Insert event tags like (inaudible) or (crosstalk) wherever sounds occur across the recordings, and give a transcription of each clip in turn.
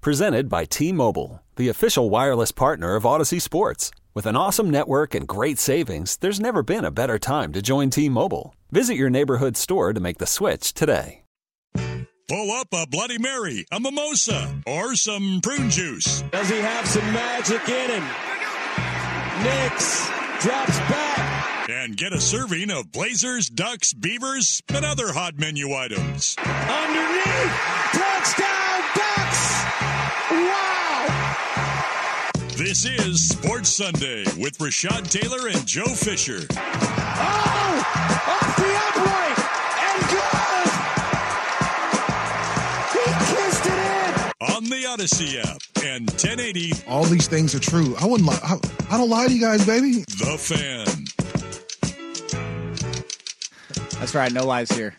Presented by T Mobile, the official wireless partner of Audacy Sports. With an awesome network and great savings, there's never been a better time to join T Mobile. Visit your neighborhood store to make the switch today. Pull up a Bloody Mary, a mimosa, or some prune juice. Does he have some magic in him? Nix drops back. And get a serving of Blazers, Ducks, Beavers, and other hot menu items. Underneath. Touchdown, This is Sports Sunday with Rashad Taylor and Joe Fisher. Oh, off the upright and good. He kissed it in. On the Audacy app and 1080 All these things are true. I wouldn't lie. I, I don't lie to you guys, baby. The Fan. That's right. No lies here.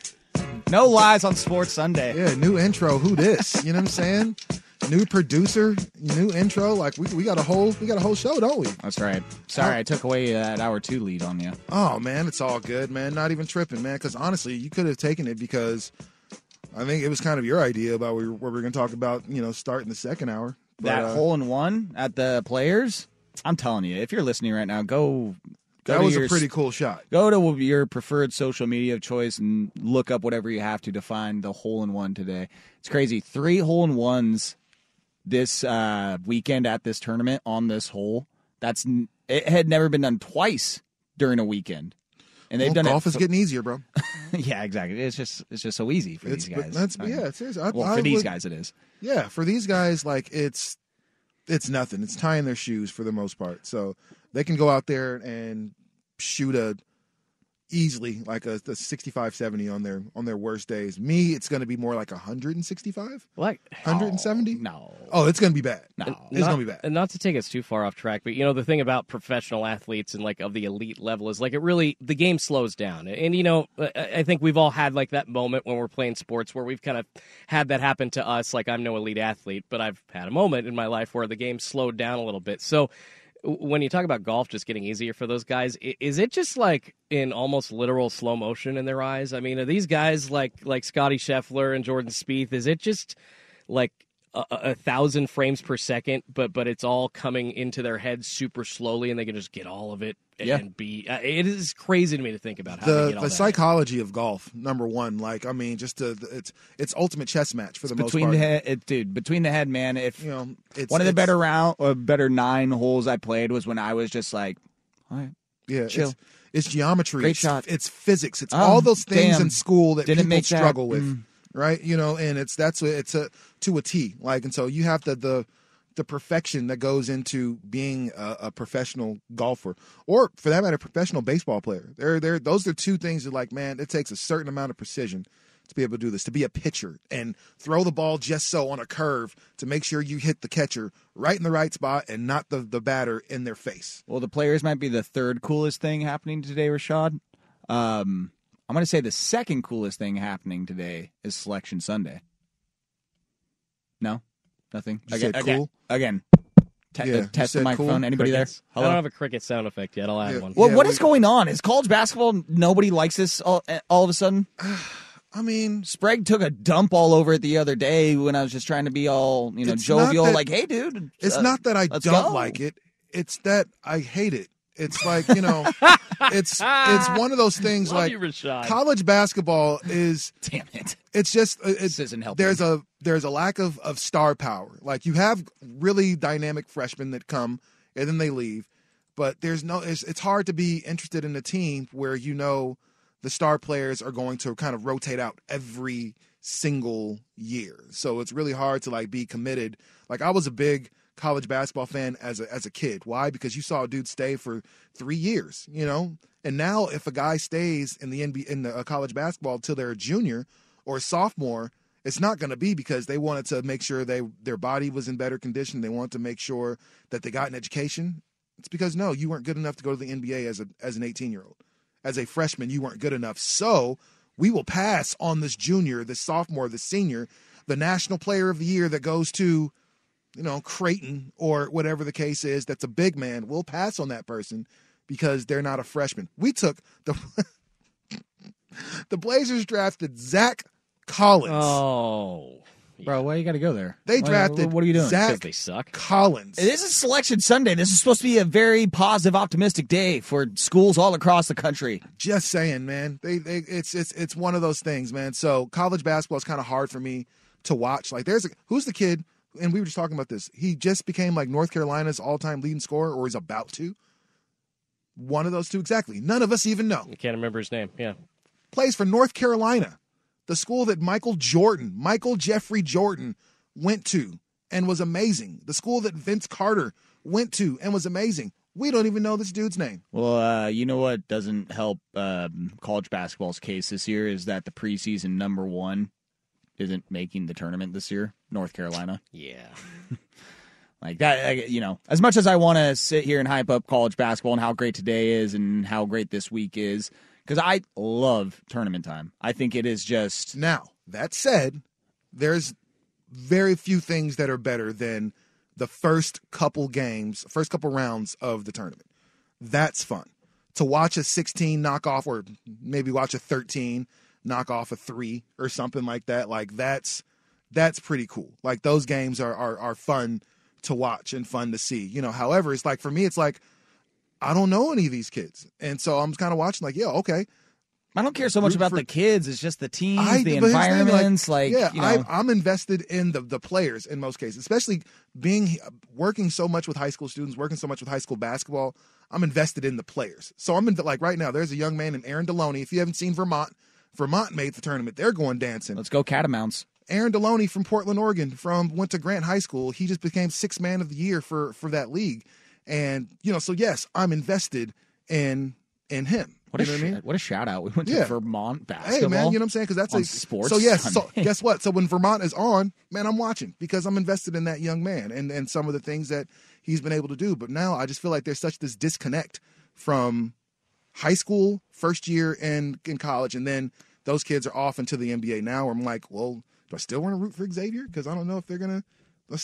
No lies on Sports Sunday. Yeah, new intro. Who this? You know what I'm saying? (laughs) New producer, new intro. Like we, we got a whole we got a whole show, don't we? That's right. Sorry, I took away that hour two lead on you. Oh man, it's all good, man. Not even tripping, man. Because honestly, you could have taken it because I think it was kind of your idea about what we were, we were going to talk about. You know, starting the second hour. But, that uh, hole in one at the players. I'm telling you, if you're listening right now, go. go that was your a pretty cool shot. Go to your preferred social media of choice and look up whatever you have to to find the hole in one today. It's crazy. Three hole in ones this uh, weekend at this tournament on this hole. That's it had never been done twice during a weekend, and they've Well, done golf it. is getting easier, bro. (laughs) yeah, exactly. It's just it's just so easy for It's these guys. that's I yeah, seriously. I, well, I for these guys, it is. Yeah, for these guys, like it's it's nothing. It's tying their shoes for the most part, so they can go out there and shoot a easily like a, a 65 70 on their on their worst days. Me it's going to be more like 165 Like 170 no. Oh it's going to be bad. No. It's not, going to be bad. And not to take us too far off track, but you know the thing about professional athletes and like of the elite level is like it really the game slows down. And you know I, I think we've all had like that moment when we're playing sports where we've kind of had that happen to us. Like I'm no elite athlete, but I've had a moment in my life where the game slowed down a little bit. So w- when you talk about golf just getting easier for those guys, is it just like in almost literal slow motion in their eyes? I mean, are these guys like like Scottie Scheffler and Jordan Spieth? Is it just like a, a a thousand frames per second, but but it's all coming into their heads super slowly, and they can just get all of it and Yeah. be. Uh, it is crazy to me to think about how they the get all the that. psychology of golf number one like i mean just to, it's it's ultimate chess match for the most between part the head, it, dude. Between the head, man. If you know it's one of the it's- better round, or better nine holes I played was when I was just like, all right, Yeah, chill. It's, it's geometry. Great it's, shot. It's physics. It's Oh, all those things damn. in school that Didn't people make that. struggle with, Mm. Right? You know, and it's that's a, it's a to a T. Like, and so you have the the the perfection that goes into being a, a professional golfer, or for that matter, professional baseball player. There, there, those are two things that, like, man, it takes a certain amount of precision to be able to do this. To be a pitcher and throw the ball just so on a curve to make sure you hit the catcher right in the right spot and not the the batter in their face. Well, the players might be the third coolest thing happening today, Rashad. Um, I'm going to say the second coolest thing happening today is Selection Sunday. No, nothing. You again, say again, cool? again. Te- Yeah, uh, test the microphone. cool? Anybody Crickets. there? I don't have a cricket sound effect yet. I'll add Yeah. one. Well, Yeah, what we- is going on? Is college basketball nobody likes this all, all of a sudden? (sighs) I mean, Sprague took a dump all over it the other day when I was just trying to be all you know jovial, that- like, "Hey, dude." It's uh, not that I don't go. like it. It's that I hate it. It's like you know, it's it's (laughs) one of those things. Love like you, Rashad. college basketball is. (laughs) Damn it! It's just uh, it's, isn't helping. There's a there's a lack of of star power. Like you have really dynamic freshmen that come and then they leave, but there's no. It's, it's hard to be interested in a team where you know the star players are going to kind of rotate out every single year. So it's really hard to like be committed. Like I was a big college basketball fan as a as a kid. Why? Because you saw a dude stay for 3 years, you know? And now if a guy stays in the NBA in the uh, college basketball till they're a junior or a sophomore, It's not going to be because they wanted to make sure they their body was in better condition. They wanted to make sure that they got an education. It's because no, you weren't good enough to go to the NBA as a as an 18 year old. As a freshman, you weren't good enough. So we will pass on this junior, this sophomore, this senior, the national player of the year that goes to, you know, Creighton or whatever the case is. That's a big man. We'll pass on that person because they're not a freshman. We took the (laughs) the Blazers drafted Zach Collins. Oh, Bro, why you got to go there? They Why- drafted What are you doing? Zach because they suck. Collins. This is Selection Sunday. This is supposed to be a very positive, optimistic day for schools all across the country. Just saying, man. They, they it's it's it's one of those things, man. So college basketball is kind of hard for me to watch. Like, there's a, who's the kid? And we were just talking about this. He just became like North Carolina's all-time leading scorer, or he's about to. One of those two, exactly. None of us even know. I can't remember his name. Yeah. Plays for North Carolina, the school that Michael Jordan, Michael Jeffrey Jordan, went to and was amazing. The school that Vince Carter went to and was amazing. We don't even know this dude's name. Well, uh, you know what doesn't help um, college basketball's case this year is that the preseason number one isn't making the tournament this year. North Carolina, Yeah. (laughs) like that. I- You know, as much as I want to sit here and hype up college basketball and how great today is and how great this week is, because I love tournament time. I think it is just Now, that said, there's very few things that are better than the first couple games, first couple rounds of the tournament. That's fun. To watch a 16 knock off, or maybe watch a 13 knock off a three or something like that. Like that's that's pretty cool. Like those games are are, are fun to watch and fun to see. You know, however, it's like for me, it's like I don't know any of these kids, and so I'm kind of watching like, yeah, okay, I don't care so much about for- the kids. It's just the teams, I- the but here's the thing, environments. Like, yeah, you know, I, I'm invested in the the players in most cases, especially being working so much with high school students, working so much with high school basketball. I'm invested in the players. So I'm in like right now. There's a young man named Aaron Deloney. If you haven't seen Vermont, Vermont made the tournament. They're going dancing. let's go Catamounts. Aaron Deloney from Portland, Oregon, from went to Grant High School. He just became sixth man of the year for for that league, and you know, so yes, I'm invested in in him. What a, you know sh- what I mean? what a shout out. We went Yeah. to Vermont basketball. Hey man, you know what I'm saying? Because that's a Sports So yes, so (laughs) guess what? So when Vermont is on, man, I'm watching because I'm invested in that young man and and some of the things that he's been able to do. But now I just feel like there's such this disconnect from high school, first year, and in college, and then those kids are off into the NBA now. Where I'm like, well, do I still want to root for Xavier? Because I don't know if they're gonna.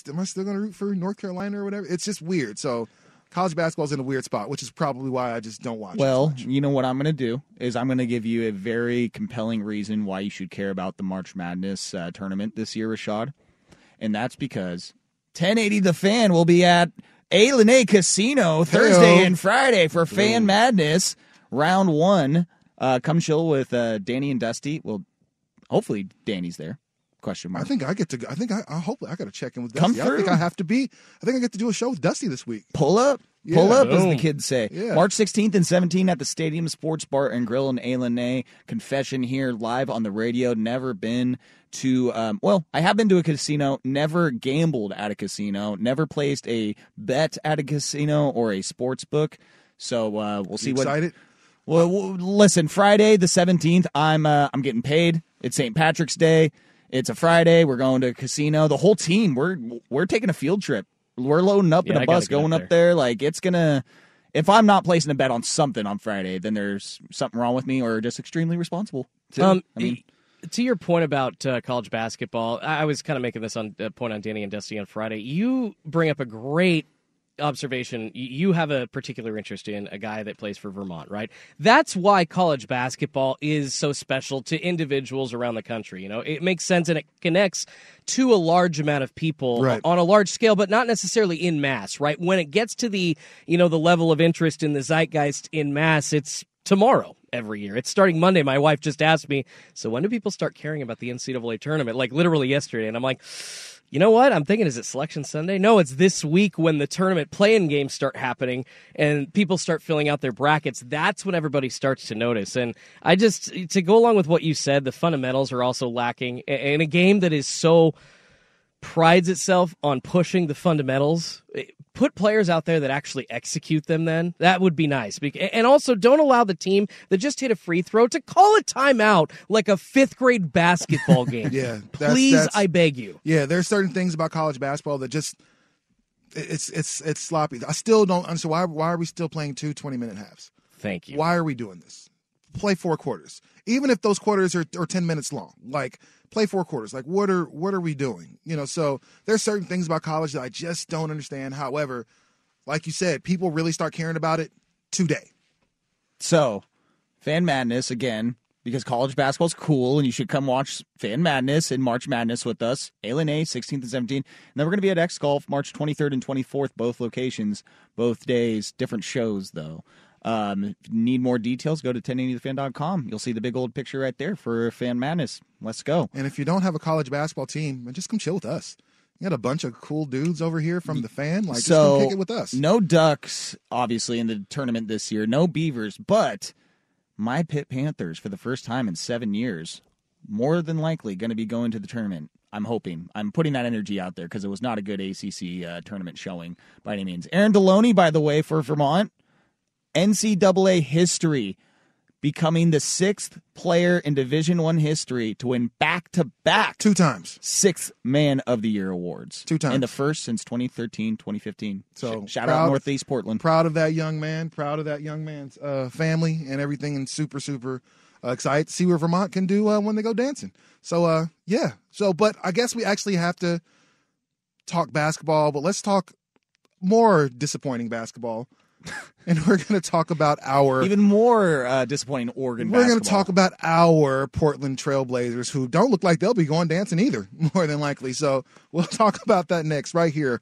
Am I still gonna root for North Carolina or whatever? It's just weird. So. College basketball's in a weird spot, which is probably why I just don't watch. it Well, you know what I'm going to do is I'm going to give you a very compelling reason why you should care about the March Madness uh, tournament this year, Rashad, and that's because 1080 The Fan will be at ilani Casino Thursday Heyo. and Friday for Fan Madness Round One. Uh, come chill with uh, Danny and Dusty. Well, hopefully Danny's there. Question mark. I think I get to. I think I, I hope I got to check in with Come Dusty. I think. I have to be. I think I get to do a show with Dusty this week. Pull up. Pull Yeah. up, as the kids say. Yeah. March 16th and 17th at the Stadium Sports Bar and Grill in A. Confession here live on the radio. Never been to, um, well, I have been to a casino, never gambled at a casino, never placed a bet at a casino or a sports book. So uh, we'll see You what. excited? Well, listen, Friday the 17th, I'm uh, I'm getting paid. It's St. Patrick's Day. It's a Friday. We're going to a casino. The whole team, we're we're taking a field trip. We're loading up in Yeah, a I gotta bus, get up going up there. there. Like it's gonna. If I'm not placing a bet on something on Friday, then there's something wrong with me, or just extremely responsible. too. Um, I mean, to your point about uh, college basketball, I I was kind of making this on uh, point on Danny and Dusty on Friday. You bring up a great observation. You have a particular interest in a guy that plays for Vermont, right? That's why college basketball is so special to individuals around the country. You know, it makes sense and it connects to a large amount of people Right. on a large scale, but not necessarily in mass, right? When it gets to the, you know, the level of interest in the zeitgeist in mass, it's tomorrow every year. It's starting Monday. My wife just asked me, so when do people start caring about the NCAA tournament? Like literally yesterday. And I'm like, you know what? I'm thinking, is it Selection Sunday? No, it's this week when the tournament playing games start happening and people start filling out their brackets. That's when everybody starts to notice. And I just, to go along with what you said, the fundamentals are also lacking. In a game that is so prides itself on pushing the fundamentals, eh, put players out there that actually execute them. Then that would be nice. And also, don't allow the team that just hit a free throw to call a timeout like a fifth grade basketball (laughs) game. Yeah, that's- please, that's- I beg you. Yeah, there's certain things about college basketball that just it's it's it's sloppy. I still don't understand why why are we still playing two 20 minute halves? Thank you. Why are we doing this? Play four quarters. Even if those quarters are, are 10 minutes long. Like play four quarters. Like what are what are we doing? You know, so there's certain things about college that I just don't understand. However, like you said, people really start caring about it today. So, Fan Madness again, because college basketball's cool and you should come watch Fan Madness and March Madness with us. ilani, 16th and 17th. And then we're going to be at X Golf March 23rd and 24th, both locations, both days, different shows though. Um, if you need more details, go to 1080thefan.com. You'll see the big old picture right there for Fan Madness. Let's go. And if you don't have a college basketball team, just come chill with us. You got a bunch of cool dudes over here from the fan. Like, just so come kick it with us. no ducks, obviously, in the tournament this year. No beavers, but my Pitt Panthers for the first time in seven years, more than likely going to be going to the tournament. I'm hoping. I'm putting that energy out there because it was not a good ACC uh, tournament showing by any means. Aaron Deloney, by the way, for Vermont, NCAA history, becoming the sixth player in Division One history to win back to back Two times. sixth man of the year awards. Two times. And the first since 2013, 2015. So, Sh- shout proud- out Northeast Portland. proud of that young man, proud of that young man's uh, family and everything, and super, super uh, excited to see what Vermont can do uh, when they go dancing. So, uh, yeah. So, but I guess we actually have to talk basketball, but let's talk more disappointing basketball. (laughs) and we're going to talk about our. Even more uh, disappointing Oregon we're going to talk about our Portland Trailblazers, who don't look like they'll be going dancing either, (laughs) more than likely. So we'll (laughs) talk about that next, right here.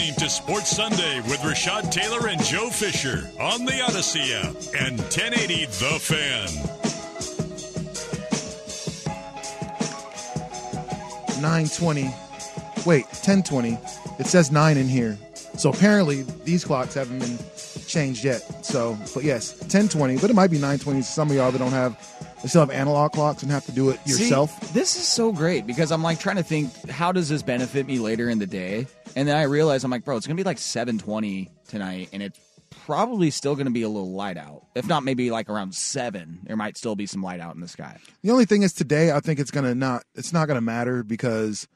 Listening to Sports Sunday with Rashad Taylor and Joe Fisher on the Audacy app and 1080 The Fan. 920. Wait, 1020. It says 9 in here. So apparently these clocks haven't been changed yet. So, but yes, 1020, but it might be 920. Some of y'all that don't have, they still have analog clocks and have to do it yourself. See, this is so great because I'm like trying to think, how does this benefit me later in the day? And then I realize I'm like, bro, it's gonna be like 7:20 tonight, and it's probably still gonna be a little light out. If not, maybe like around seven, there might still be some light out in the sky. The only thing is today, I think it's gonna not, it's not gonna matter because,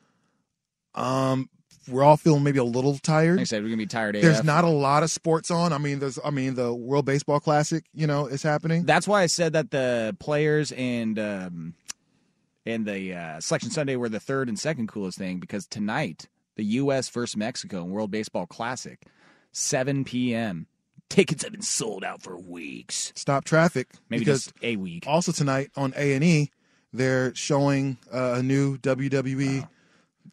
um, we're all feeling maybe a little tired. Like I said, we're gonna be tired. There's AF. not a lot of sports on. I mean, there's, I mean, the World Baseball Classic, you know, is happening. That's why I said that the players and um, and the uh, selection Sunday were the third and second coolest thing because tonight the U.S. versus Mexico in World Baseball Classic, 7 p.m. tickets have been sold out for weeks. Stop traffic. Maybe just a week. Also tonight on A and E, they're showing uh, a new WWE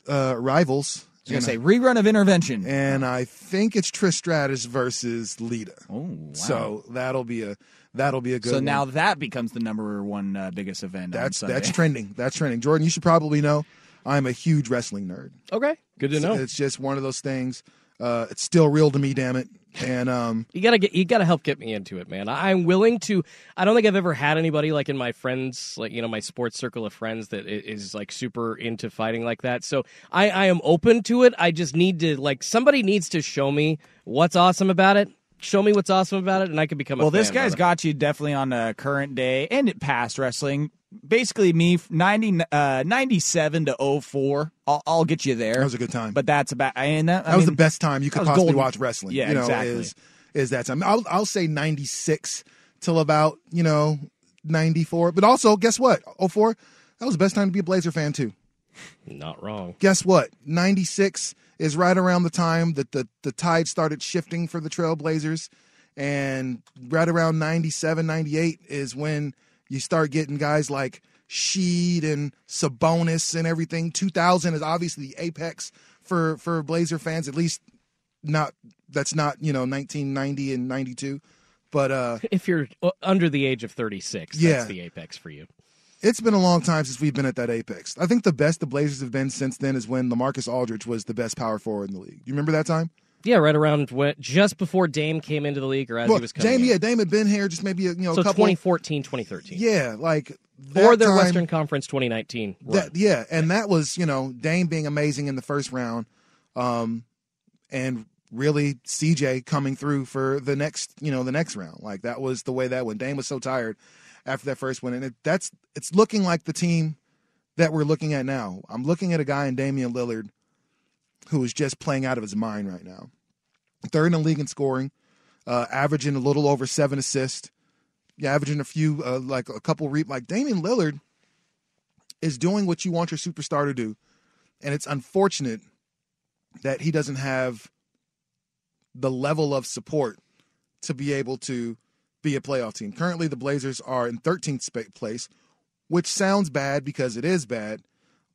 uh, rivals. I was gonna say rerun of intervention. and I think it's Trish Stratus versus Lita. Oh, wow. So that'll be a that'll be a good. so one. now that becomes the number one uh, biggest event. that's Sunday. that's (laughs) trending. That's trending. Jordan, you should probably know. I'm a huge wrestling nerd. Okay, good to know. It's just one of those things. Uh, it's still real to me, damn it. And um, You gotta get you gotta help get me into it, man. I- I'm willing to. I don't think I've ever had anybody like in my friends, like you know, my sports circle of friends that is, is like super into fighting like that. So I, I am open to it. I just need to like somebody needs to show me what's awesome about it. Show me what's awesome about it, and I can become. a Well, this guy's got you definitely on the current day and it past wrestling. Basically, me 90, uh, 97 to 04. I'll, I'll get you there. that was a good time. But that's about and that, I that was mean, the best time you could possibly golden. watch wrestling. Yeah, you know, exactly. Is is that time? I'll I'll say ninety six till about you know ninety four. But also, guess what? 04, that was the best time to be a Blazer fan too. not wrong. Guess what? Ninety six is right around the time that the the tide started shifting for the Trailblazers, and right around 97, 98 is when you start getting guys like Sheed and Sabonis and everything. Two thousand is obviously the apex for for Blazer fans, at least not that's not you know 1990 and 92 but uh If you're uh, under the age of 36, Yeah. that's the apex for you. It's been a long time since we've been at that apex i think the best the blazers have been since then is when lamarcus aldridge was the best power forward in the league you remember that time Yeah, right around when just before Dame came into the league, or as well, he was coming. Dame, in. yeah Dame had been here just maybe a, you know so a couple 2014, 2013. yeah like or their time- Western Conference 2019. run. That, yeah, and that was you know Dame being amazing in the first round, um, and really CJ coming through for the next you know the next round. Like that was the way that went. Dame was so tired after that first win, and it, that's it's looking like the team that we're looking at now. I'm looking at a guy in Damian Lillard who is just playing out of his mind right now. Third in the league in scoring, uh, averaging a little over seven assists. Yeah, averaging a few, uh, like a couple re like Damian Lillard is doing what you want your superstar to do. And it's unfortunate that he doesn't have the level of support to be able to be a playoff team. Currently, the Blazers are in 13th place, which sounds bad because it is bad.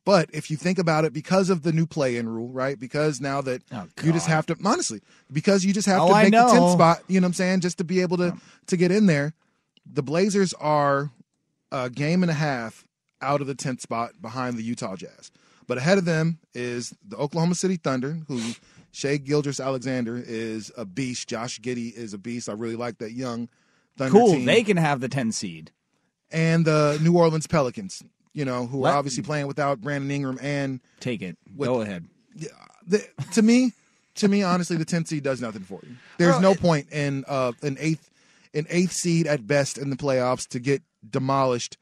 But if you think about it, because of the new play-in rule, right? Because now that you just have to, honestly, because you just have Oh, to make the 10th spot, you know what I'm saying, just to be able to to get in there. The Blazers are a game and a half out of the 10th spot behind the Utah Jazz. But ahead of them is the Oklahoma City Thunder, who Shai Gilgeous-Alexander is a beast. Josh Giddey is a beast. I really like that young Thunder cool. team. They can have the 10 seed. and the New Orleans Pelicans, you know, who Let- are obviously playing without Brandon Ingram and Take it. Go ahead. the, to me, to me, honestly, the 10th seed does nothing for you. There's no point in uh, an eighth, an eighth seed at best in the playoffs to get demolished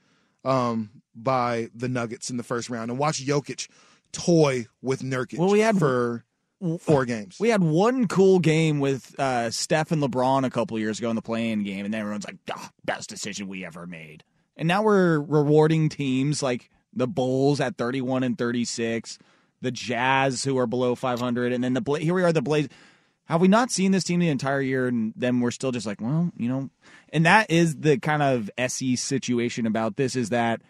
um, by the Nuggets in the first round and watch Jokic toy with Nurkic Well, we had- for four games. We had one cool game with uh, Steph and LeBron a couple years ago in the playing game, and then everyone's like, "Ah, best decision we ever made. And now we're rewarding teams like the Bulls at 31 and 36, the Jazz who are below 500, and then the Bla- here we are, the Blaze. Have we not seen this team the entire year, and then we're still just like, well, you know, and that is the kind of SE situation about this is that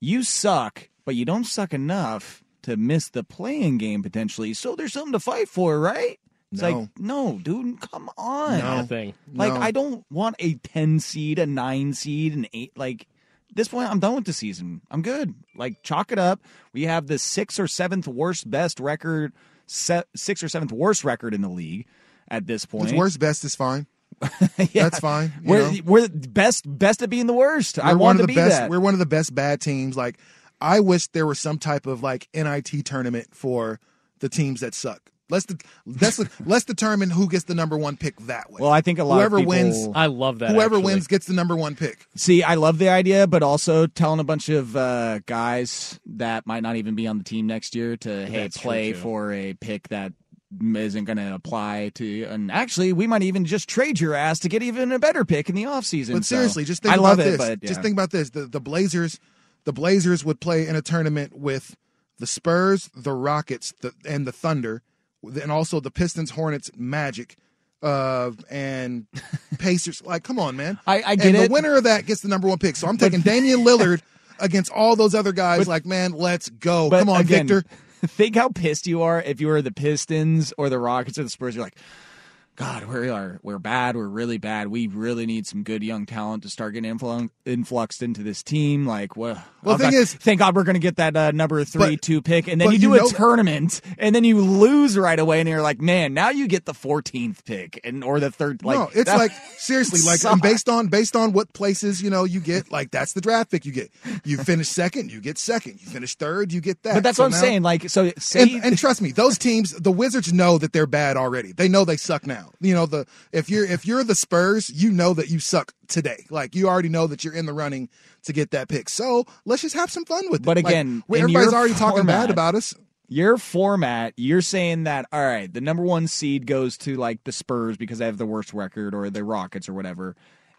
you suck, but you don't suck enough to miss the playing game potentially. So there's something to fight for, right? It's No. like, no, dude, come on. Not a. Like, No. I don't want a 10 seed, a 9 seed, an 8. Like, this point, I'm done with the season. I'm good. Like, chalk it up. We have the sixth or seventh worst best record, se- sixth or seventh worst record in the league at this point. It's worst best is fine. (laughs) Yeah. That's fine. you We're, know? we're the best, best at being the worst. I We're want to the be best. that. We're one of the best bad teams. Like I wish there was some type of like NIT tournament for the teams that suck. Let's de- let's (laughs) let's determine who gets the number one pick that way. Well, I think a lot of whoever people- wins, I love that. whoever actually. wins gets the number one pick. See, I love the idea, but also telling a bunch of uh, guys that might not even be on the team next year to hey That's play for a pick that isn't going to apply to and actually we might even just trade your ass to get even a better pick in the offseason. But So, seriously, just think I about love this. it, but Just think about this. The the Blazers, the Blazers would play in a tournament with the Spurs, the Rockets, the, and the Thunder, and also the Pistons, Hornets, Magic, uh, and (laughs) Pacers. Like, come on, man. I, I get and it. the winner of that gets the number one pick. So I'm taking Damian Lillard (laughs) against all those other guys. like, man, let's go. Come on, again, Victor. (laughs) Think how pissed you are if you were the Pistons or the Rockets or the Spurs. You're like, God, we are we're bad. We're really bad. We really need some good young talent to start getting influ- influxed into this team. Like, well, Well, thing God, is- thank God we're going to get that uh, number three But- two pick, and then you do you a know- tournament, and then you lose right away, and you're like, man, now you get the 14th pick, and or the third. Like, no, it's like seriously, like sucks. based on based on what places you know you get, like that's the draft pick you get. You finish second, you get second. You finish third, you get that. But that's So what I'm now- saying. Like, so say and, and trust me, those teams, the Wizards know that they're bad already. They know they suck now. You know, the if you're if you're the Spurs, you know that you suck today. Like you already know that you're in the running to get that pick. So let's just have some fun with it. But Like, again, in everybody's already talking format- bad about us. your format, you're saying that all right, the number one seed goes to like the Spurs because they have the worst record, or the Rockets, or whatever.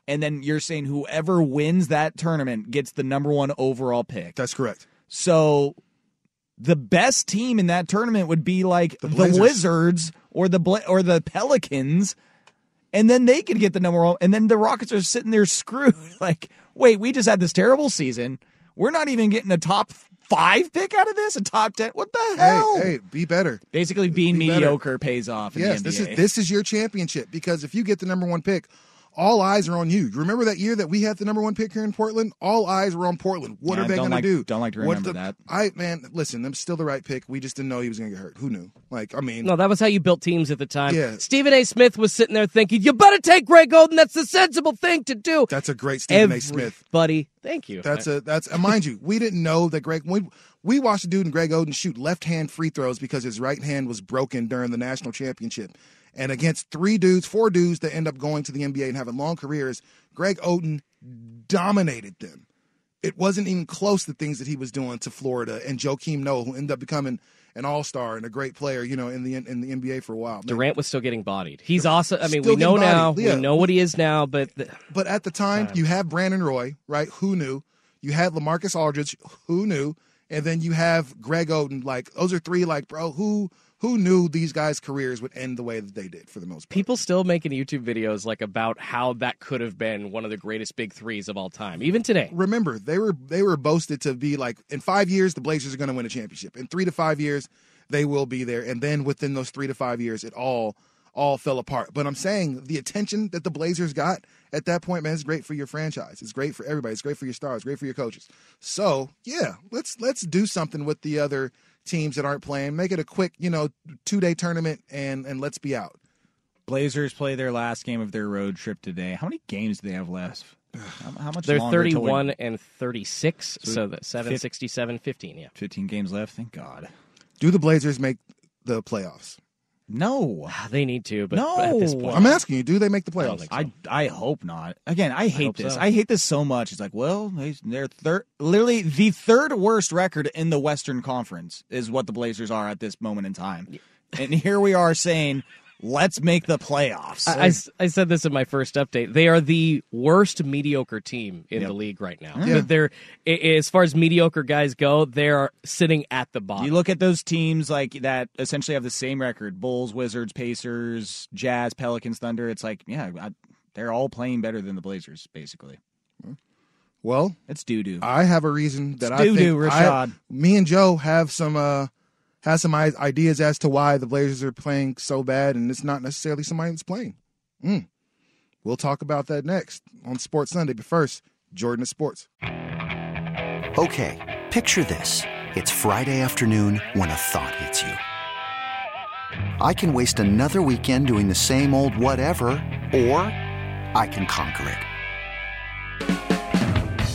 And then you're saying whoever wins that tournament gets the number one overall pick. That's correct. So the best team in that tournament would be like the, Blazers. Wizards or the Bla- or the Pelicans, and then they could get the number one. And then the Rockets are sitting there screwed. (laughs) Like, wait, we just had this terrible season. We're not even getting a top five pick out of this. A top ten. What the hell? Hey, hey, be better. Basically, being Be better. mediocre pays off. In Yes, the this is this is your championship because if you get the number one pick, all eyes are on you. You remember that year that we had the number one pick here in Portland? All eyes were on Portland. What Yeah, are they don't going to do? don't like to remember the- that. I man, listen, them still the right pick. We just didn't know he was going to get hurt. Who knew? Like, I mean, No, that was how you built teams at the time. Yeah. Stephen A. Smith was sitting there thinking, "You better take Greg Oden. That's the sensible thing to do." that's a great Stephen A. Smith. buddy. Thank you. That's a that's and mind you, we didn't know that Greg. We we watched a dude in Greg Oden shoot left hand free throws because his right hand was broken during the national championship, and against three dudes, four dudes that end up going to the NBA and having long careers, Greg Oden dominated them. It wasn't even close the things that he was doing to Florida and Joakim Noah, who ended up becoming an all star and a great player, you know, in the in the NBA for a while. Man. Durant was still getting bodied. He's awesome. I mean, we know getting now. yeah. We know what he is now, but the, But at the time, you have Brandon Roy, right? Who knew? You had Lamarcus Aldridge, who knew? And then you have Greg Oden. Like those are three. Like, bro, who who knew these guys' careers would end the way that they did for the most part? people still making YouTube videos like about how that could have been one of the greatest big threes of all time, even today. Remember, they were they were boasted to be like in five years the Blazers are going to win a championship. In three to five years, they will be there. And then within those three to five years, it all all fell apart. But I'm saying the attention that the Blazers got at that point, man, is great for your franchise. It's great for everybody. It's great for your stars. It's Great for your coaches. So yeah, let's let's do something with the other teams that aren't playing. Make it a quick, you know, two day tournament, and and let's be out. Blazers play their last game of their road trip today. How many games do they have left? (sighs) How, how much They're longer till 31 and 36, So so, that 7, fif- 67, 15, yeah. 15 games left. Thank God. Do the Blazers make the playoffs? No. (sighs) They need to, but No. at this point, I'm asking you. Do they make the I playoffs? think so. I I hope not. Again, I hate hope this. so. I hate this so much. It's like, well, they, they're third, literally the third worst record in the Western Conference is what the Blazers are at this moment in time. And here we are saying, let's make the playoffs. I said this in my first update. They are the worst mediocre team in the league right now. Yeah. They're as far as mediocre guys go, they're sitting at the bottom. You look at those teams like that essentially have the same record: Bulls, Wizards, Pacers, Jazz, Pelicans, Thunder. It's like, yeah, I, they're all playing better than the Blazers. Basically, Well, it's doo doo. I have a reason that It's I think doo-doo, I- Rashad. me and Joe have some uh has some ideas as to why the Blazers are playing so bad, and it's not necessarily somebody that's playing. Mm. We'll talk about that next on Sports Sunday. But first, Jordan at Sports. Okay, picture this. It's Friday afternoon when a thought hits you. I can waste another weekend doing the same old whatever, or I can conquer it.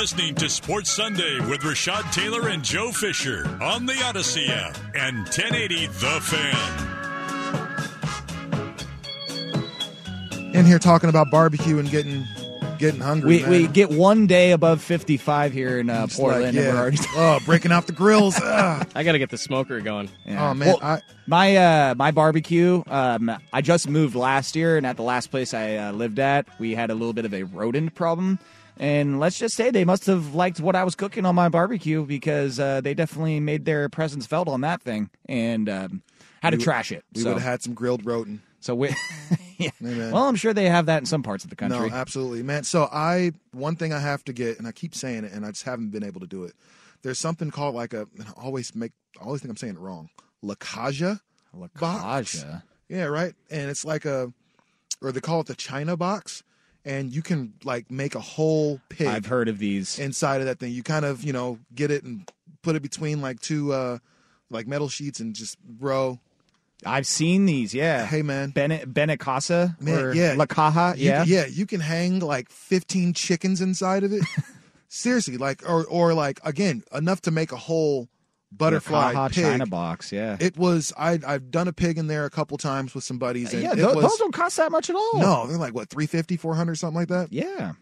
Listening to Sports Sunday with Rashad Taylor and Joe Fisher on the Audacy app and 1080 The Fan. In here talking about barbecue and getting getting hungry. We, we get one day above 55 here in uh, Portland. like, and yeah. we're already (laughs) oh, breaking out the grills. (laughs) I got to get the smoker going. Oh man, Well, I, my uh, my barbecue. Um, I just moved last year, and at the last place I uh, lived at, we had a little bit of a rodent problem. And let's just say they must have liked what I was cooking on my barbecue because uh, they definitely made their presence felt on that thing and um, had to trash it. we so, would have had some grilled rodent. so we, (laughs) (laughs) yeah. man. Well, I'm sure they have that in some parts of the country. No, absolutely, man. So I one thing I have to get, and I keep saying it, and I just haven't been able to do it. There's something called like a. and I always make. I always think I'm saying it wrong. Lacaja. box. Lacaja. Yeah, right. And it's like a, or they call it the China box, and you can like make a whole pig. I've heard of these. inside of that thing. You kind of you know get it and put it between like two uh like metal sheets and just bro. I've seen these. Yeah. Hey man, Bene, Benecasa or yeah, La Caja. You- Yeah. yeah. You can hang like 15 chickens inside of it. (laughs) Seriously, like or or like again enough to make a whole butterfly Caja pig. China box. Yeah. It was I I've done a pig in there a couple times with some buddies. And yeah. it tho- was, those don't cost that much at all. No, they're like what 350, 400, something like that. Yeah.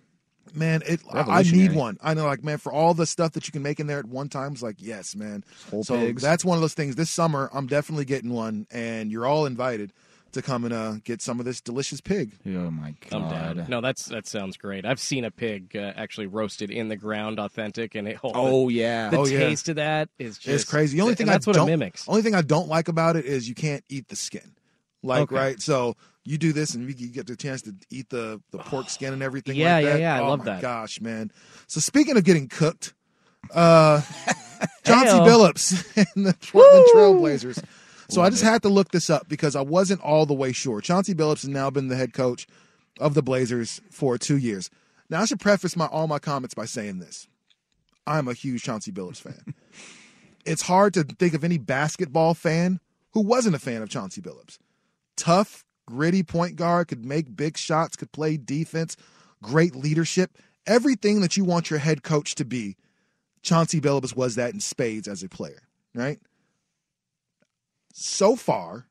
Man, it I- I need one. I know, like man, for all the stuff that you can make in there at one time, it's like yes, man. Whole so pigs. that's one of those things. This summer, I'm definitely getting one, and you're all invited to come and uh, get some of this delicious pig. Oh my I'm god. down. No, that's that sounds great. I've seen a pig uh, actually roasted in the ground, authentic, and it. Oh, yeah. the Oh, yeah. taste of that is just it's crazy. The only thing that's I what don't, it mimics. Only thing I don't like about it is you can't eat the skin. Like Okay. right, so you do this and you you get the chance to eat the the (sighs) pork skin and everything. Yeah, like yeah, that. yeah, I oh love my that. Gosh, man. So speaking of getting cooked, uh, (laughs) Chauncey Heyo. Billups (laughs) and the Portland Trailblazers. So I just had to look this up because I wasn't all the way sure. Chauncey Billups has now been the head coach of the Blazers for two years. Now I should preface my all my comments by saying this: I'm a huge Chauncey Billups fan. (laughs) it's hard to think of any basketball fan who wasn't a fan of Chauncey Billups. Tough, gritty point guard, could make big shots, could play defense, great leadership, everything that you want your head coach to be. Chauncey Billups was that in spades as a player, right? So far,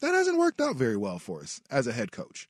that hasn't worked out very well for us as a head coach.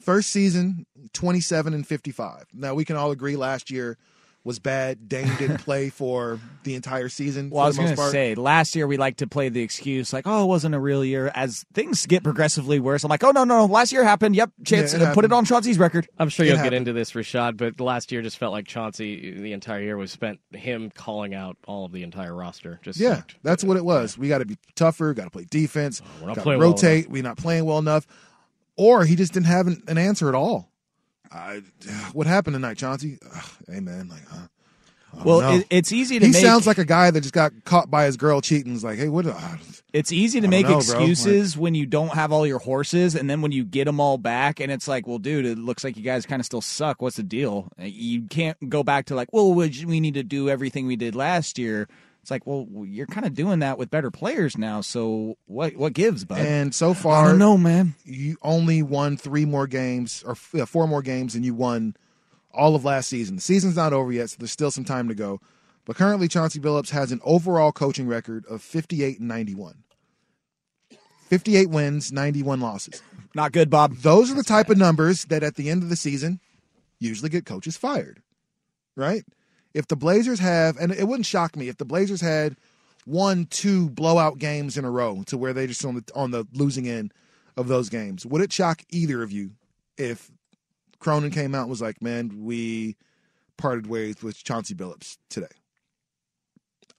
First season, 27 and 55. Now, we can all agree last year was bad. Dame didn't (laughs) play for the entire season. Well, I for was the going most to part. say last year we like to play the excuse like, "Oh, it wasn't a real year." As things get progressively worse, I'm like, "Oh no, no, no! Last year happened. Yep, chance Yeah, it put it on Chauncey's record." I'm sure It you'll happened. get into this, Rashad, but last year just felt like Chauncey. The entire year was spent him calling out all of the entire roster. Just Yeah, sucked. that's what it was. We got to be tougher. Got to play defense. we're not gotta playing well rotate. we're not playing well enough. or he just didn't have an, an answer at all. I, what happened tonight, Chauncey? Ugh, hey man, like, huh? Well, it- it's easy to He make- sounds like a guy that just got caught by his girl cheating. Is like, hey, what? Uh, It's easy to make know, bro. excuses when you don't have all your horses, and then when you get them all back, and it's like, well, dude, it looks like you guys kind of still suck. What's the deal? You can't go back to like, well, we we need to do everything we did last year. It's like, well, you're kind of doing that with better players now. So what what gives, bud? And so far, no man. You only won three more games or four more games than you won all of last season. The season's not over yet, so there's still some time to go. But currently, Chauncey Billups has an overall coaching record of 58 and 91. 58 wins, 91 losses. Not good, Bob. Those are the type of numbers that at the end of the season usually get coaches fired, right? If the Blazers have, and it wouldn't shock me if the Blazers had one, two blowout games in a row to where they just on the on the losing end of those games. Would it shock either of you if Cronin came out and was like, "Man, we parted ways with Chauncey Billups today"?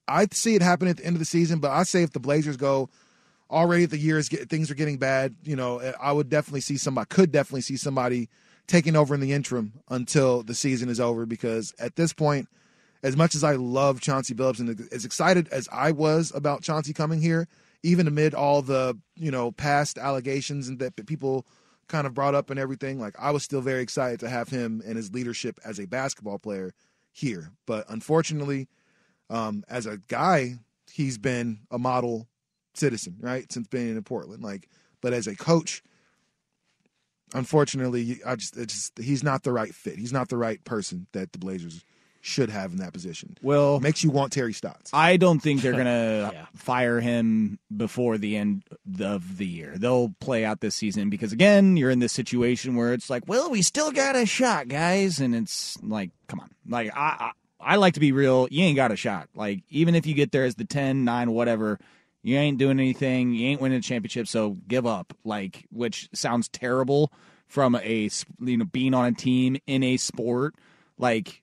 I see it happen at the end of the season, but I say if the Blazers go already at the year is get, things are getting bad, you know, eh, I would definitely see somebody could definitely see somebody taking over in the interim until the season is over because at this point, as much as I love Chauncey Billups and as excited as I was about Chauncey coming here, even amid all the you know past allegations and that people kind of brought up and everything, like I was still very excited to have him and his leadership as a basketball player here. But unfortunately, um, as a guy, he's been a model citizen, right, since being in Portland. Like, but as a coach, unfortunately, I just, just he's not the right fit. He's not the right person that the Blazers should have in that position. Well, makes you want Terry Stotts. I don't think they're (laughs) gonna fire him before the end of the year. They'll play out this season because again, you're in this situation where it's like, well, we still got a shot, guys, and it's like, come on, like I, I, I like to be real. You ain't got a shot. Like even if you get there as the 10, 9, whatever, you ain't doing anything. You ain't winning a championship, so give up. Like, which sounds terrible from a you know being on a team in a sport like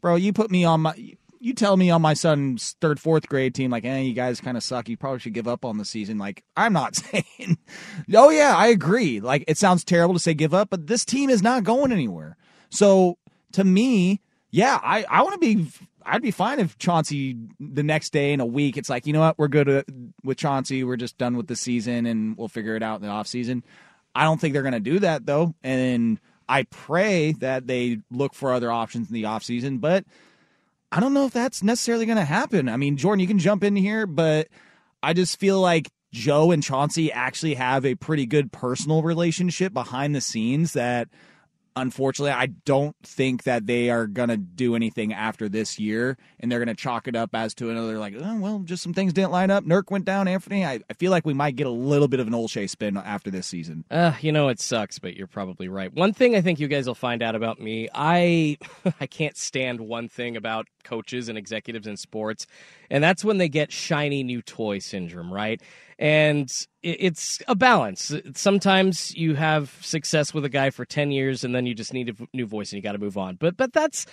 bro, you put me on my. You tell me on my son's third, fourth grade team, like, eh, you guys kind of suck. You probably should give up on the season. Like, I'm not (laughs) saying, oh, yeah, I agree. Like, it sounds terrible to say give up, but this team is not going anywhere. So, to me, yeah, I, I want to be, I'd be fine if Chauncey the next day in a week, it's like, you know what, we're good with Chauncey. We're just done with the season and we'll figure it out in the offseason. I don't think they're going to do that, though. And I pray that they look for other options in the offseason, but I don't know if that's necessarily going to happen. I mean, Jordan, you can jump in here, but I just feel like Joe and Chauncey actually have a pretty good personal relationship behind the scenes that unfortunately I don't think that they are going to do anything after this year and they're going to chalk it up as to another like, oh, well, just some things didn't line up. Nurk went down, Anthony. I, I feel like we might get a little bit of an Olshey spin after this season. Uh, you know it sucks, but you're probably right. One thing I think you guys will find out about me, I (laughs) I can't stand one thing about coaches and executives in sports, and that's when they get shiny new toy syndrome, right? And it's a balance. Sometimes you have success with a guy for 10 years and then you just need a new voice and you got to move on. But but that's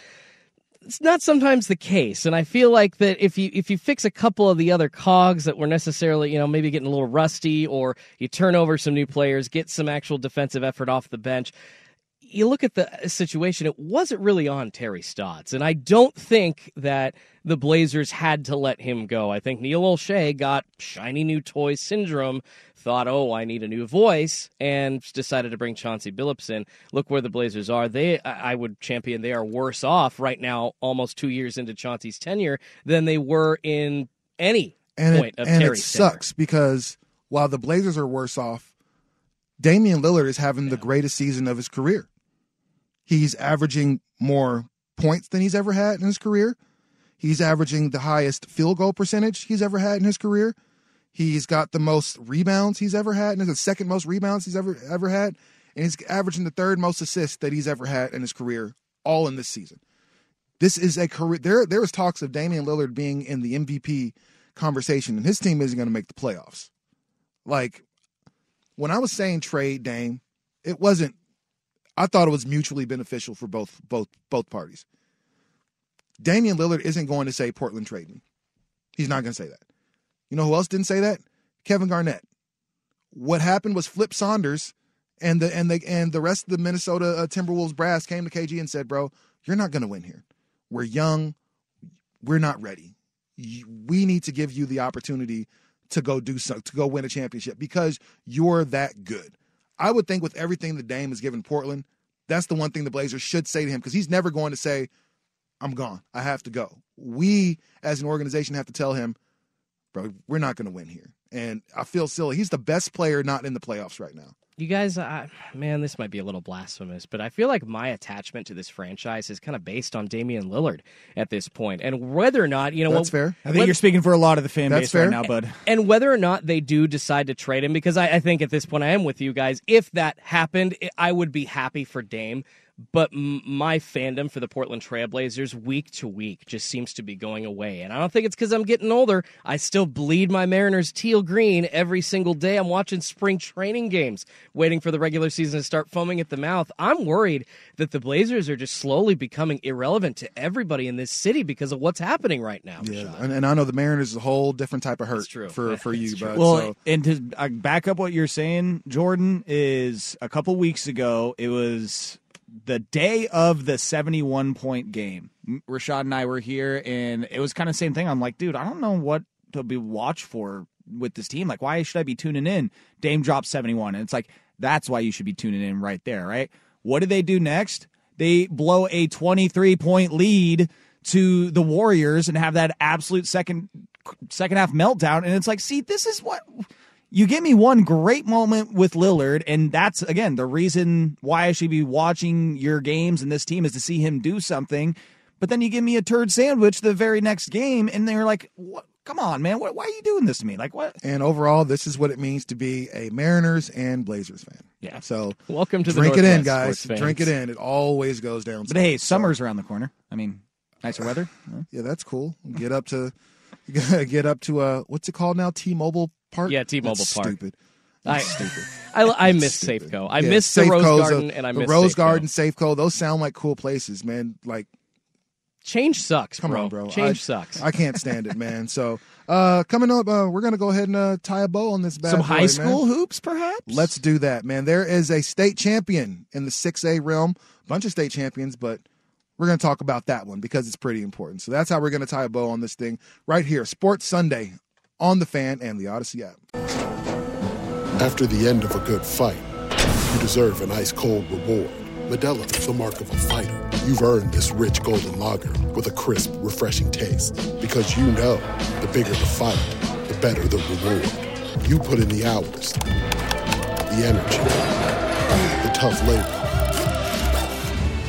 it's not sometimes the case and i feel like that if you if you fix a couple of the other cogs that were necessarily you know maybe getting a little rusty or you turn over some new players get some actual defensive effort off the bench you look at the uh, situation it wasn't really on terry stotts and i don't think that the blazers had to let him go i think neil olshey got shiny new toy syndrome thought, oh, I need a new voice, and decided to bring Chauncey Billups in. Look where the Blazers are. They, I would champion, they are worse off right now, almost two years into Chauncey's tenure, than they were in any and point it, of and Terry's it sucks because while the Blazers are worse off, Damian Lillard is having the greatest season of his career. He's averaging more points than he's ever had in his career. He's averaging the highest field goal percentage he's ever had in his career. He's got the most rebounds he's ever had, and the second most rebounds he's ever ever had, and he's averaging the third most assists that he's ever had in his career, all in this season. This is a career. There, there was talks of Damian Lillard being in the MVP conversation, and his team isn't going to make the playoffs. Like when I was saying trade Dame, it wasn't. I thought it was mutually beneficial for both both both parties. Damian Lillard isn't going to say Portland trade me. He's not going to say that. You know who else didn't say that? Kevin Garnett. What happened was Flip Saunders And the and the and the rest of the Minnesota uh, Timberwolves brass came to KG and said, "Bro, you're not going to win here. We're young. We're not ready. We need to give you the opportunity to go do so, to go win a championship because you're that good." I would think with everything the Dame has given Portland, that's the one thing the Blazers should say to him because he's never going to say, "I'm gone. I have to go." We as an organization have to tell him, "Bro, we're not going to win here." And I feel silly. He's the best player not in the playoffs right now. You guys, uh, man, this might be a little blasphemous, but I feel like my attachment to this franchise is kind of based on Damian Lillard at this point, and whether or not you know That's what- fair. I think you're speaking for a lot of the fan base fair. right now, bud. and whether or not they do decide to trade him, because I, I think at this point I am with you guys. If that happened, I- I would be happy for Dame. But m- my fandom for the Portland Trailblazers week to week just seems to be going away. And I don't think it's because I'm getting older. I still bleed my Mariners teal green every single day. I'm watching spring training games, waiting for the regular season to start foaming at the mouth. I'm worried that the Blazers are just slowly becoming irrelevant to everybody in this city because of what's happening right now. Yeah, and, and I know the Mariners is a whole different type of hurt true. for for (laughs) you, but Well, so, and to back up what you're saying, Jordan, is a couple weeks ago, it was the day of the 71 point game. Rashad and I were here, and it was kind of the same thing. I'm like, dude, I don't know what to be watch for with this team. Like, why should I be tuning in? Dame dropped 71, and it's like, that's why you should be tuning in right there, right? What do they do next? They blow a 23 point lead to the Warriors and have that absolute second second half meltdown. And it's like, see, this is what you give me one great moment with Lillard, and that's again the reason why I should be watching your games and this team is to see him do something. But then you give me a turd sandwich the very next game, and they're like, what? "Come on, man! What, why are you doing this to me? Like what?" and overall, this is what it means to be a Mariners and Blazers fan. Yeah. So Welcome to the drink it in, guys. Drink it in. It always goes down. But hey, summer's around the corner. I mean, nicer weather. (sighs) Yeah, that's cool. Get up to (laughs) get up to uh what's it called now? T-Mobile Park. Yeah, T-Mobile That's Park. Stupid. I, stupid. (laughs) I, I miss stupid. Safeco. I Yeah, miss the Rose Safeco's a- Garden, and I the miss Rose Safeco. Garden, Safeco. Those sound like cool places, man. Like Change sucks, Come bro. on, bro. Change I, sucks. I can't stand it, man. So, uh, coming up, uh, we're gonna go ahead and uh, tie a bow on this bad Some boy, high man. school hoops, perhaps. Let's do that, man. There is a state champion in the 6A realm, bunch of state champions, but we're going to talk about that one because it's pretty important. So that's how we're going to tie a bow on this thing right here. Sports Sunday on the fan and the Audacy app. After the end of a good fight, you deserve an ice cold reward. Modelo is the mark of a fighter. You've earned this rich golden lager with a crisp, refreshing taste. Because you know the bigger the fight, the better the reward. You put in the hours, the energy, the tough labor.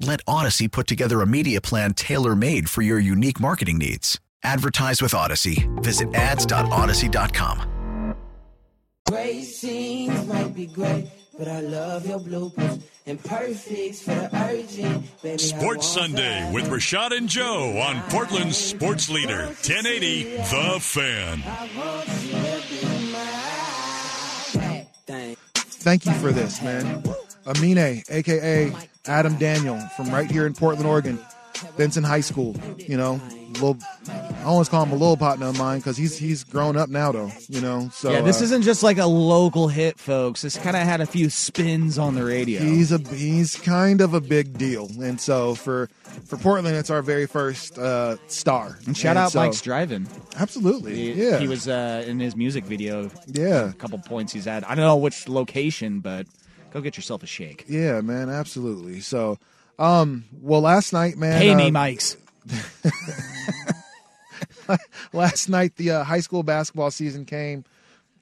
Let Audacy put together a media plan tailor made for your unique marketing needs. Advertise with Audacy. Visit ads.audacy.com. Great scenes might be great, but I love your bloopers. And perfect for the urgent, baby. Sports Sunday with Rashad and Joe on Portland's Sports Leader, 1080 The Fan. Thank you for this, man. Amine, aka Adam Daniel, from right here in Portland, Oregon, Benson High School. You know, little. I always call him a little partner of mine because he's he's grown up now, though. You know, so yeah, this uh, isn't just like a local hit, folks. This kind of had a few spins on the radio. He's a he's kind of a big deal, and so for for Portland, it's our very first uh, star. And shout out so- Mike's Drive-In. Absolutely, He, yeah. he was uh, in his music video. Yeah. a couple points he's had. I don't know which location, but go get yourself a shake. Yeah, man, absolutely. So, um, well, last night, man, Pay me, uh, Mike's. (laughs) last night the uh, high school basketball season came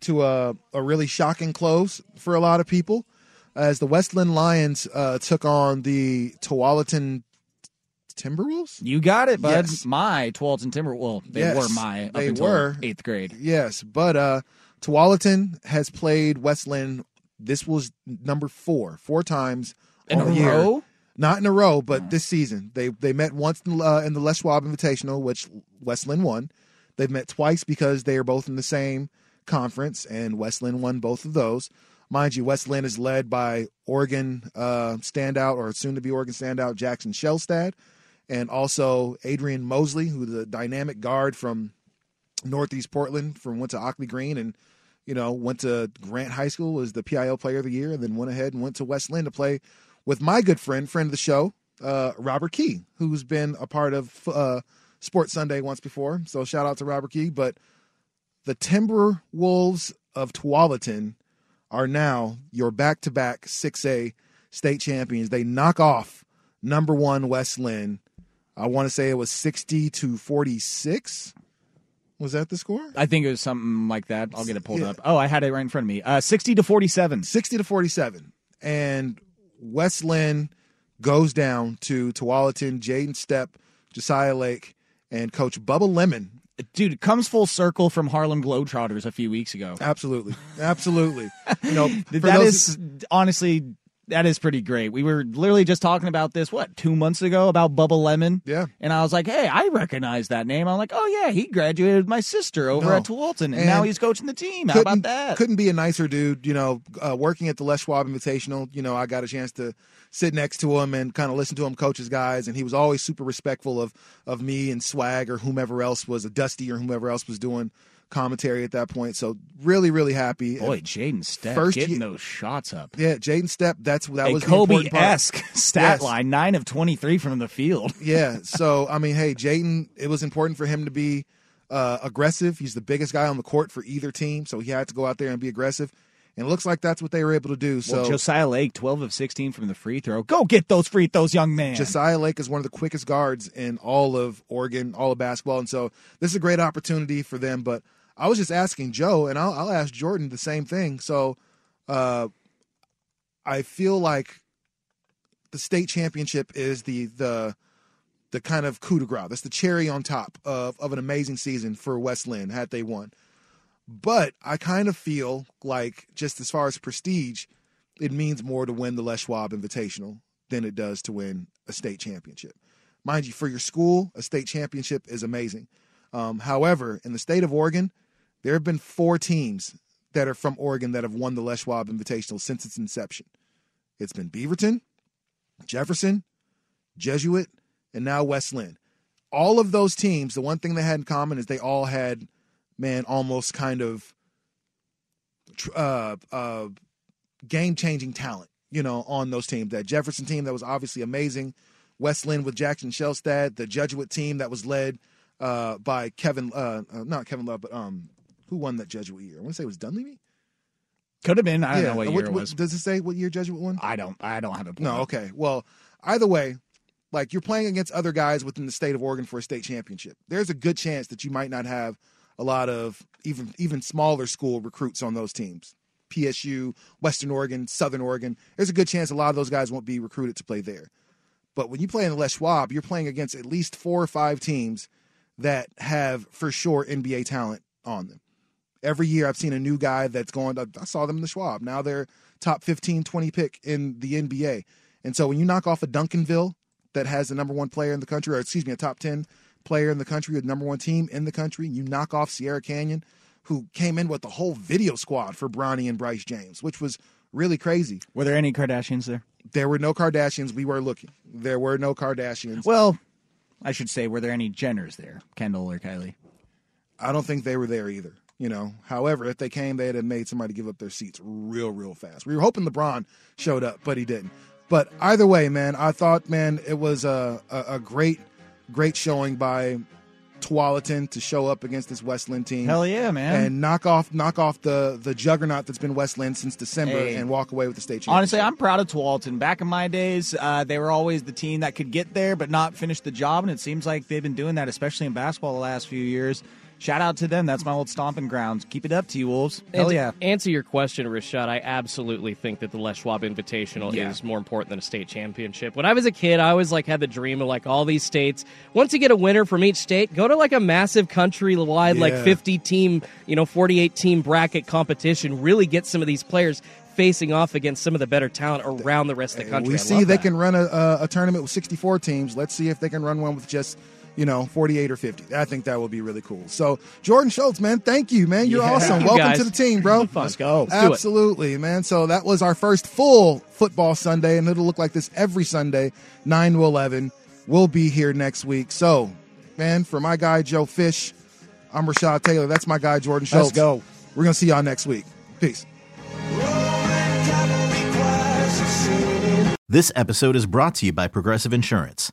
to a, a really shocking close for a lot of people as the West Linn Lions uh, took on the Tualatin Timberwolves. You got it, bud. Yes. My Tualatin Timber. Well, they Yes, were my up they were. eighth grade. Yes, but uh, Tualatin has played West Linn This was number four, four times In all a year. row? Not in a row, but this season they they met once in, uh, in the Les Schwab Invitational, which West Linn won. They've met twice because they are both in the same conference, and West Linn won both of those. Mind you, West Linn is led by Oregon uh, standout or soon to be Oregon standout Jackson Shelstad, and also Adrian Mosley, who's a dynamic guard from Northeast Portland, from went to Ockley Green and you know went to Grant High School was the PIL Player of the Year, and then went ahead and went to West Linn to play with my good friend, friend of the show, uh, Robert Key, who's been a part of uh, Sports Sunday once before. So shout out to Robert Key. But the Timberwolves of Tualatin are now your back-to-back 6A state champions. They knock off number one West Linn. I want to say it was 60 to 46. Was that the score? I think it was something like that. I'll get it pulled Yeah. up. Oh, I had it right in front of me. Uh, 60 to 47. 60 to 47. And West Linn goes down to Tualatin, Jaden Stepp, Josiah Lake, and Coach Bubba Lemon. Dude, it comes full circle from Harlem Globetrotters a few weeks ago. Absolutely. Absolutely. You know, (laughs) That those- is honestly that is pretty great. We were literally just talking about this what two months ago about Bubba Lemon. Yeah, and I was like, hey, I recognize that name. I'm like, oh yeah, he graduated with my sister over No. at Tualatin, and, And now he's coaching the team. How about that? Couldn't be a nicer dude. You know, uh, working at the Les Schwab Invitational, you know, I got a chance to sit next to him and kind of listen to him coach his guys, and he was always super respectful of of me and Swag or whomever else was a Dusty or whomever else was doing commentary at that point. So really, really happy. Boy, Jaden Step First getting ye- those shots up. Yeah, Jaden Step. That's that a was the Kobe esque (laughs) stat Yes. line, nine of twenty three from the field. (laughs) yeah. So I mean, hey, Jayden, it was important for him to be uh, aggressive. He's the biggest guy on the court for either team, so he had to go out there and be aggressive. And it looks like that's what they were able to do. So well, Josiah Lake, twelve of sixteen from the free throw. Go get those free throws, young man. Josiah Lake is one of the quickest guards in all of Oregon, all of basketball, and so this is a great opportunity for them. But I was just asking Joe, and I'll, I'll ask Jordan the same thing. So uh, I feel like the state championship is the the the kind of coup de grace. That's the cherry on top of, of an amazing season for West Linn had they won. But I kind of feel like, just as far as prestige, it means more to win the Les Schwab Invitational than it does to win a state championship. Mind you, for your school, a state championship is amazing. Um, however, in the state of Oregon, there have been four teams that are from Oregon that have won the Les Schwab Invitational since its inception. It's been Beaverton, Jefferson, Jesuit, and now West Linn. All of those teams, the one thing they had in common is they all had, man, almost kind of uh, uh, game changing talent, you know, on those teams. That Jefferson team that was obviously amazing, West Linn with Jackson Shelstad, the Jesuit team that was led uh, by Kevin, uh, uh, not Kevin Love, but um, who won that Jesuit year? I want to say it was Dunleavy. Could have been. I don't know what uh, year it was. Does it say what year Jesuit won? I don't. I don't have it. No, up. okay. Well, either way, like you're playing against other guys within the state of Oregon for a state championship. There's a good chance that you might not have a lot of even even smaller school recruits on those teams. PSU, Western Oregon, Southern Oregon. There's a good chance a lot of those guys won't be recruited to play there. But when you play in the Les Schwab, you're playing against at least four or five teams that have for sure NBA talent on them. Every year I've seen a new guy that's going to, I saw them in the Schwab. Now they're top 15, 20 pick in the NBA. And so when you knock off a Duncanville that has the number one player in the country, or excuse me, a top 10 player in the country, the number one team in the country, you knock off Sierra Canyon, who came in with the whole video squad for Bronny and Bryce James, which was really crazy. Were there any Kardashians there? There were no Kardashians. We were looking. There were no Kardashians. Well, I should say, were there any Jenners there, Kendall or Kylie? I don't think they were there either. You know, however, if they came, they'd have made somebody give up their seats real, real fast. We were hoping LeBron showed up, but he didn't. But either way, man, I thought, man, it was a, a, a great, great showing by Tualatin to show up against this West Linn team. Hell yeah, man. And knock off, knock off the the juggernaut that's been West Linn since December, Hey. and walk away with the state championship. Honestly, I'm proud of Tualatin. Back in my days, uh, they were always the team that could get there but not finish the job, and it seems like they've been doing that, especially in basketball the last few years. Shout out to them. That's my old stomping grounds. Keep it up, T Wolves. Hell And to yeah. Answer your question, Rashad. I absolutely think that the Les Schwab Invitational Yeah. is more important than a state championship. When I was a kid, I always like had the dream of like all these states. Once you get a winner from each state, go to like a massive countrywide, like 50 team, you know, 48 team bracket competition. Really get some of these players facing off against some of the better talent around the rest of the country. We see they that. can run a, a, a tournament with 64 teams. Let's see if they can run one with just, you know, 48 or 50. I think that would be really cool. So, Jordan Schultz, man, thank you, man. You're Yeah. awesome. You, Welcome guys. to the team, bro. Let's go. Let's do it. Absolutely, man. So that was our first full football Sunday, and it'll look like this every Sunday, 9 to 11. We'll be here next week. So, man, for my guy, Joe Fish, I'm Rashad Taylor. That's my guy, Jordan Schultz. Let's go. We're going to see y'all next week. Peace. This episode is brought to you by Progressive Insurance.